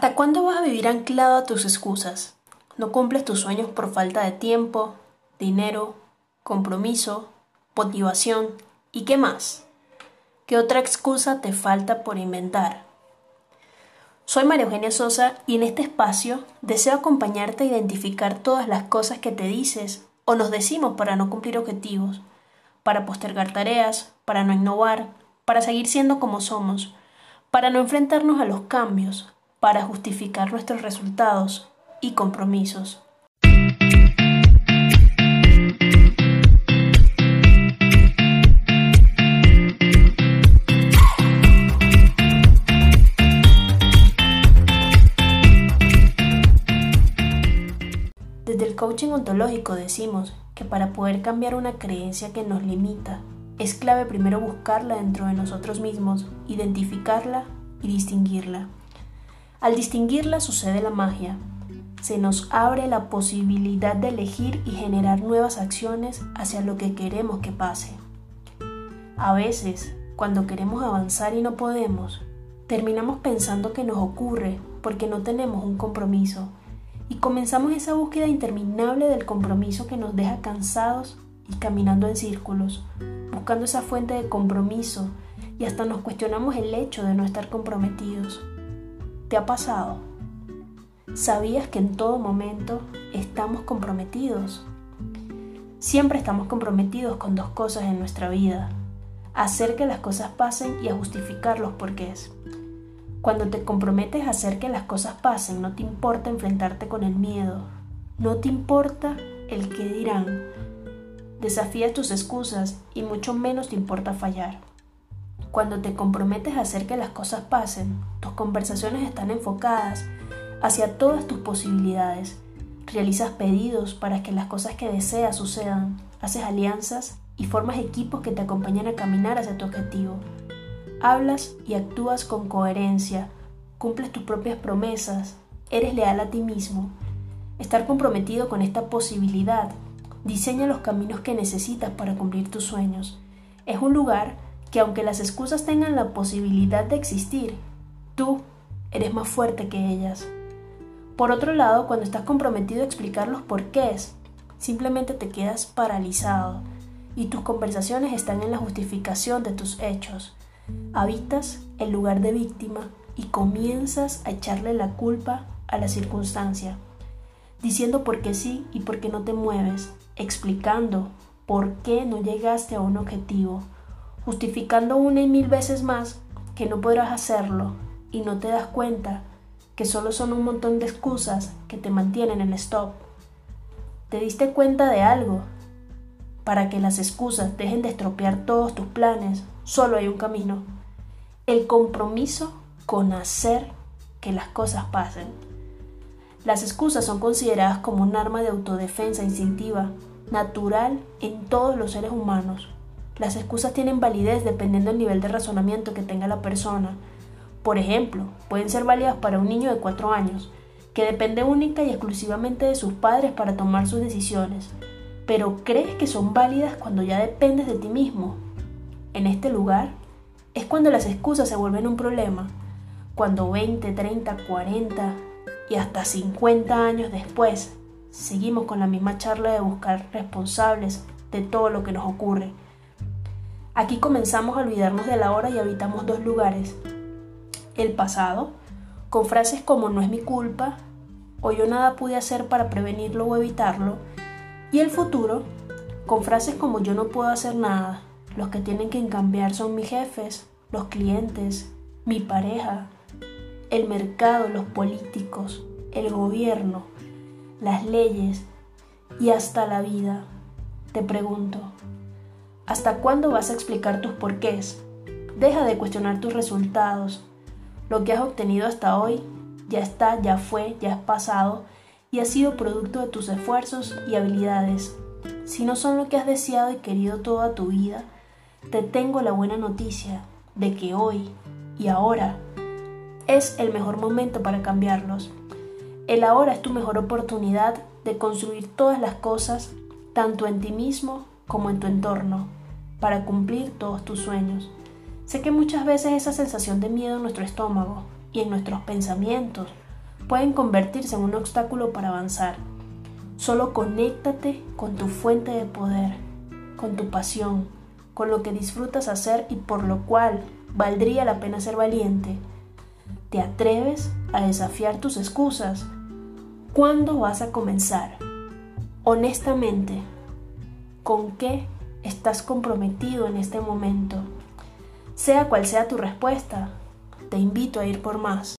¿Hasta cuándo vas a vivir anclado a tus excusas? No cumples tus sueños por falta de tiempo, dinero, compromiso, motivación y qué más. ¿Qué otra excusa te falta por inventar? Soy María Eugenia Sosa y en este espacio deseo acompañarte a identificar todas las cosas que te dices o nos decimos para no cumplir objetivos, para postergar tareas, para no innovar, para seguir siendo como somos, para no enfrentarnos a los cambios, para justificar nuestros resultados y compromisos. Desde el coaching ontológico decimos que para poder cambiar una creencia que nos limita, es clave primero buscarla dentro de nosotros mismos, identificarla y distinguirla. Al distinguirla sucede la magia. Se nos abre la posibilidad de elegir y generar nuevas acciones hacia lo que queremos que pase. A veces, cuando queremos avanzar y no podemos, terminamos pensando que nos ocurre porque no tenemos un compromiso y comenzamos esa búsqueda interminable del compromiso que nos deja cansados y caminando en círculos, buscando esa fuente de compromiso y hasta nos cuestionamos el hecho de no estar comprometidos. ¿Te ha pasado? ¿Sabías que en todo momento estamos comprometidos? Siempre estamos comprometidos con dos cosas en nuestra vida. hacer que las cosas pasen y a justificar los porqués. Cuando te comprometes a hacer que las cosas pasen, no te importa enfrentarte con el miedo. No te importa el que dirán. Desafías tus excusas y mucho menos te importa fallar. Cuando te comprometes a hacer que las cosas pasen, tus conversaciones están enfocadas hacia todas tus posibilidades. Realizas pedidos para que las cosas que deseas sucedan. Haces alianzas y formas equipos que te acompañan a caminar hacia tu objetivo. Hablas y actúas con coherencia. Cumples tus propias promesas. Eres leal a ti mismo. Estar comprometido con esta posibilidad diseña los caminos que necesitas para cumplir tus sueños. Es un lugar que aunque las excusas tengan la posibilidad de existir, tú eres más fuerte que ellas. Por otro lado, cuando estás comprometido a explicar los porqués, simplemente te quedas paralizado y tus conversaciones están en la justificación de tus hechos. Habitas el lugar de víctima y comienzas a echarle la culpa a la circunstancia, diciendo por qué sí y por qué no te mueves, explicando por qué no llegaste a un objetivo justificando una y mil veces más que no podrás hacerlo y no te das cuenta que solo son un montón de excusas que te mantienen en stop. ¿Te diste cuenta de algo? Para que las excusas dejen de estropear todos tus planes, solo hay un camino. El compromiso con hacer que las cosas pasen. Las excusas son consideradas como un arma de autodefensa instintiva, natural en todos los seres humanos. Las excusas tienen validez dependiendo del nivel de razonamiento que tenga la persona. Por ejemplo, pueden ser válidas para un niño de 4 años, que depende única y exclusivamente de sus padres para tomar sus decisiones. Pero ¿crees que son válidas cuando ya dependes de ti mismo? En este lugar es cuando las excusas se vuelven un problema, cuando 20, 30, 40 y hasta 50 años después seguimos con la misma charla de buscar responsables de todo lo que nos ocurre Aquí comenzamos a olvidarnos de la hora y habitamos dos lugares. El pasado, con frases como no es mi culpa o yo nada pude hacer para prevenirlo o evitarlo. Y el futuro, con frases como yo no puedo hacer nada. Los que tienen que cambiar son mis jefes, los clientes, mi pareja, el mercado, los políticos, el gobierno, las leyes y hasta la vida. Te pregunto, ¿Hasta cuándo vas a explicar tus porqués? Deja de cuestionar tus resultados. Lo que has obtenido hasta hoy ya está, ya fue, ya es pasado y ha sido producto de tus esfuerzos y habilidades. Si no son lo que has deseado y querido toda tu vida, te tengo la buena noticia de que hoy y ahora es el mejor momento para cambiarlos. El ahora es tu mejor oportunidad de construir todas las cosas, tanto en ti mismo como en tu entorno para cumplir todos tus sueños. Sé que muchas veces esa sensación de miedo en nuestro estómago y en nuestros pensamientos pueden convertirse en un obstáculo para avanzar. Solo conéctate con tu fuente de poder, con tu pasión, con lo que disfrutas hacer y por lo cual valdría la pena ser valiente. ¿Te atreves a desafiar tus excusas? ¿Cuándo vas a comenzar? Honestamente, ¿con qué estás comprometido en este momento? Sea cual sea tu respuesta, te invito a ir por más.